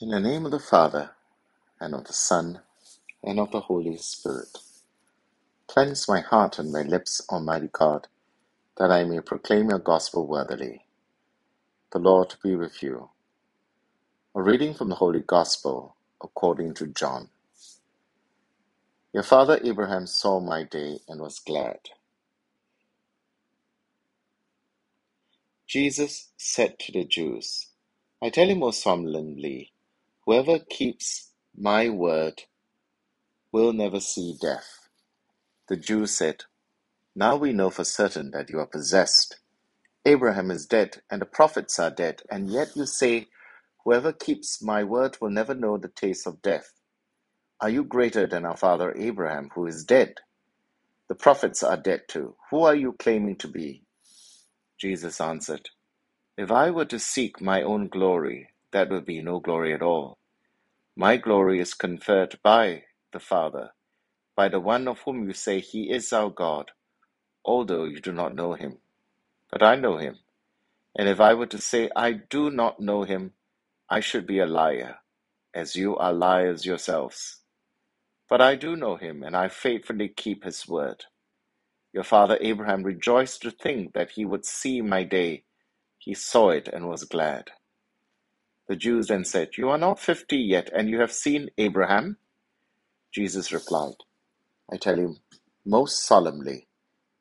In the name of the Father, and of the Son, and of the Holy Spirit. Cleanse my heart and my lips, Almighty God, that I may proclaim your gospel worthily. The Lord be with you. A reading from the Holy Gospel according to John. Your father Abraham saw my day and was glad. Jesus said to the Jews, I tell you most solemnly, whoever keeps my word will never see death. The Jews said, Now we know for certain that you are possessed. Abraham is dead, and the prophets are dead, and yet you say, Whoever keeps my word will never know the taste of death. Are you greater than our father Abraham, who is dead? The prophets are dead too. Who are you claiming to be? Jesus answered, If I were to seek my own glory, that would be no glory at all. My glory is conferred by the Father, by the one of whom you say he is our God, although you do not know him. But I know him. And if I were to say I do not know him, I should be a liar, as you are liars yourselves. But I do know him, and I faithfully keep his word. Your father Abraham rejoiced to think that he would see my day. He saw it and was glad. The Jews then said, You are not fifty yet, and you have seen Abraham? Jesus replied, I tell you most solemnly,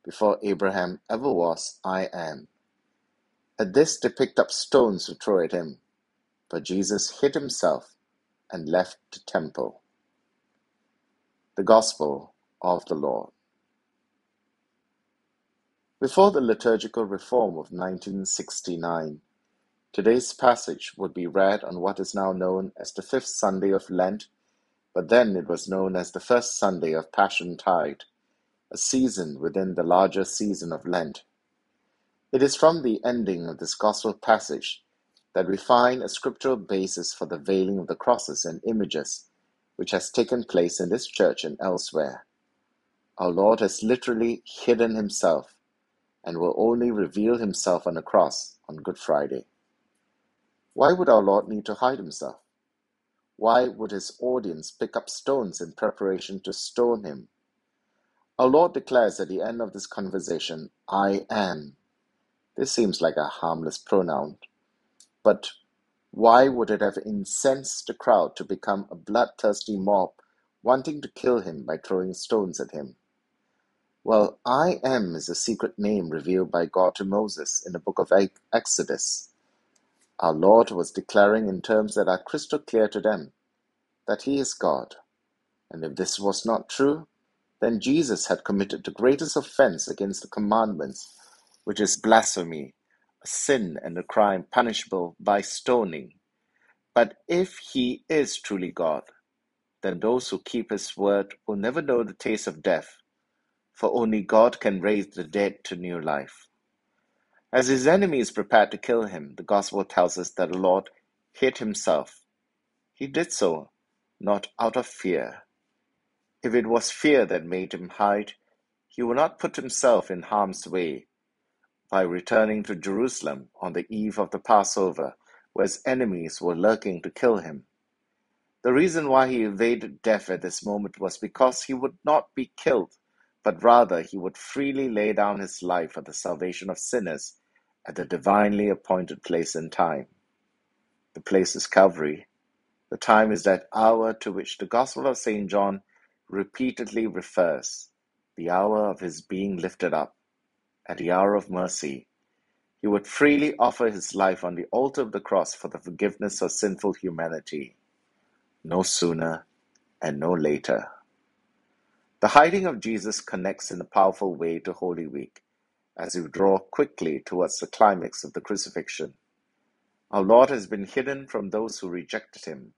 before Abraham ever was, I am. At this they picked up stones to throw at him, but Jesus hid himself and left the temple. The Gospel of the Lord. Before the liturgical reform of 1969, today's passage would be read on what is now known as the fifth Sunday of Lent, but then it was known as the first Sunday of Passion Tide, a season within the larger season of Lent. It is from the ending of this Gospel passage that we find a scriptural basis for the veiling of the crosses and images which has taken place in this church and elsewhere. Our Lord has literally hidden himself and will only reveal himself on the cross on Good Friday. Why would our Lord need to hide himself? Why would his audience pick up stones in preparation to stone him? Our Lord declares at the end of this conversation, I am. This seems like a harmless pronoun, but why would it have incensed the crowd to become a bloodthirsty mob wanting to kill him by throwing stones at him? Well, I am is a secret name revealed by God to Moses in the book of Exodus. Our Lord was declaring in terms that are crystal clear to them that He is God. And if this was not true, then Jesus had committed the greatest offense against the commandments, which is blasphemy, a sin and a crime punishable by stoning. But if He is truly God, then those who keep His word will never know the taste of death for only God can raise the dead to new life. As his enemies prepared to kill him, the Gospel tells us that the Lord hid himself. He did so not out of fear. If it was fear that made him hide, he would not put himself in harm's way by returning to Jerusalem on the eve of the Passover, where his enemies were lurking to kill him. The reason why he evaded death at this moment was because he would not be killed but rather he would freely lay down his life for the salvation of sinners at the divinely appointed place and time. The place is Calvary. The time is that hour to which the Gospel of St. John repeatedly refers, the hour of his being lifted up, at the hour of mercy. He would freely offer his life on the altar of the cross for the forgiveness of sinful humanity. No sooner and no later. The hiding of Jesus connects in a powerful way to Holy Week as we draw quickly towards the climax of the crucifixion. Our Lord has been hidden from those who rejected him.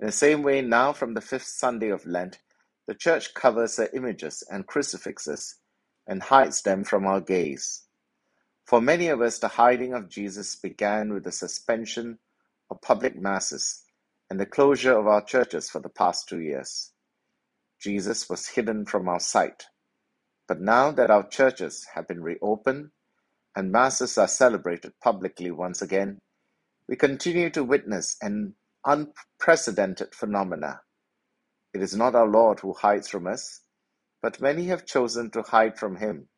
In the same way, now from the fifth Sunday of Lent, the Church covers her images and crucifixes and hides them from our gaze. For many of us, the hiding of Jesus began with the suspension of public masses and the closure of our churches for the past two years. Jesus was hidden from our sight. But now that our churches have been reopened and masses are celebrated publicly once again, we continue to witness an unprecedented phenomena. It is not our Lord who hides from us, but many have chosen to hide from him,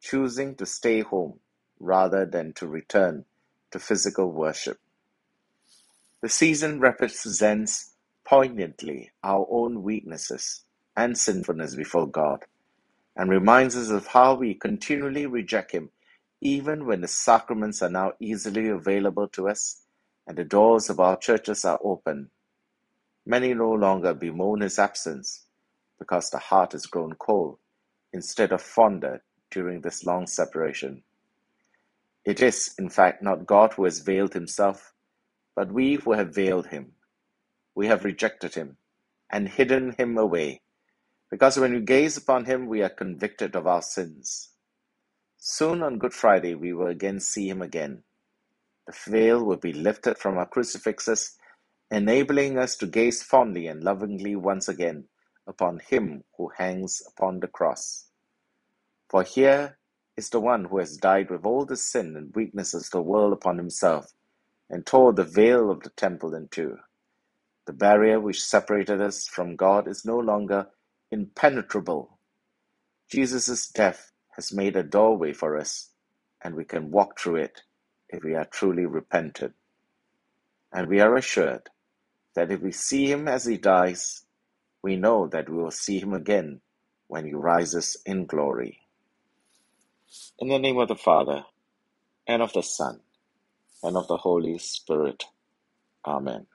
choosing to stay home rather than to return to physical worship. The season represents poignantly our own weaknesses and sinfulness before God and reminds us of how we continually reject Him even when the sacraments are now easily available to us and the doors of our churches are open. Many no longer bemoan His absence because the heart has grown cold instead of fonder during this long separation. It is, in fact, not God who has veiled Himself but we who have veiled him, we have rejected him and hidden him away, because when we gaze upon him, we are convicted of our sins. Soon on Good Friday, we will again see him again. The veil will be lifted from our crucifixes, enabling us to gaze fondly and lovingly once again upon him who hangs upon the cross. For here is the one who has died with all the sin and weaknesses of the world upon himself and tore the veil of the temple in two. The barrier which separated us from God is no longer impenetrable. Jesus' death has made a doorway for us, and we can walk through it if we are truly repentant. And we are assured that if we see him as he dies, we know that we will see him again when he rises in glory. In the name of the Father, and of the Son, and of the Holy Spirit. Amen.